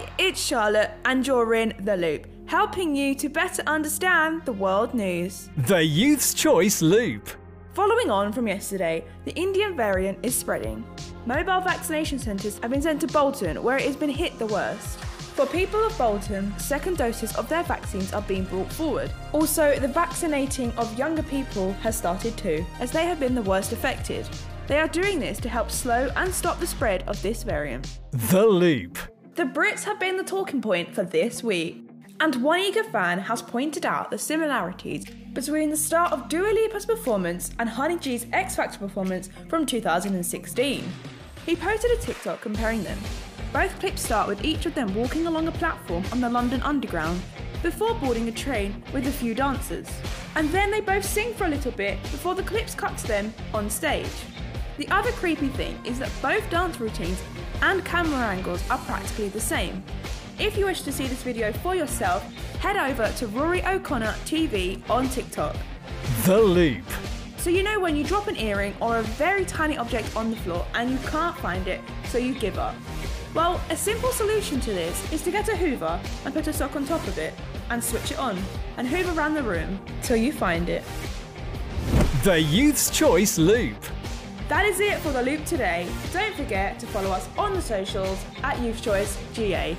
Hey, it's Charlotte, and you're in The Loop, helping you to better understand the world news. The Youth's Choice Loop. Following on from yesterday, the Indian variant is spreading. Mobile vaccination centres have been sent to Bolton, where it has been hit the worst. For people of Bolton, second doses of their vaccines are being brought forward. Also, the vaccinating of younger people has started too, as they have been the worst affected. They are doing this to help slow and stop the spread of this variant. The Loop. The Brits have been the talking point for this week, and one eager fan has pointed out the similarities between the start of Dua Lipa's performance and Honey G's X Factor performance from 2016. He posted a TikTok comparing them. Both clips start with each of them walking along a platform on the London Underground before boarding a train with a few dancers. And then they both sing for a little bit before the clips cut to them on stage. The other creepy thing is that both dance routines and camera angles are practically the same. If you wish to see this video for yourself, head over to Rory O'Connor TV on TikTok. The Loop. So you know when you drop an earring or a very tiny object on the floor and you can't find it, so you give up. Well, a simple solution to this is to get a hoover and put a sock on top of it and switch it on and hoover around the room till you find it. The Youth's Choice Loop. That is it for the loop today. Don't forget to follow us on the socials at Youth Choice GA.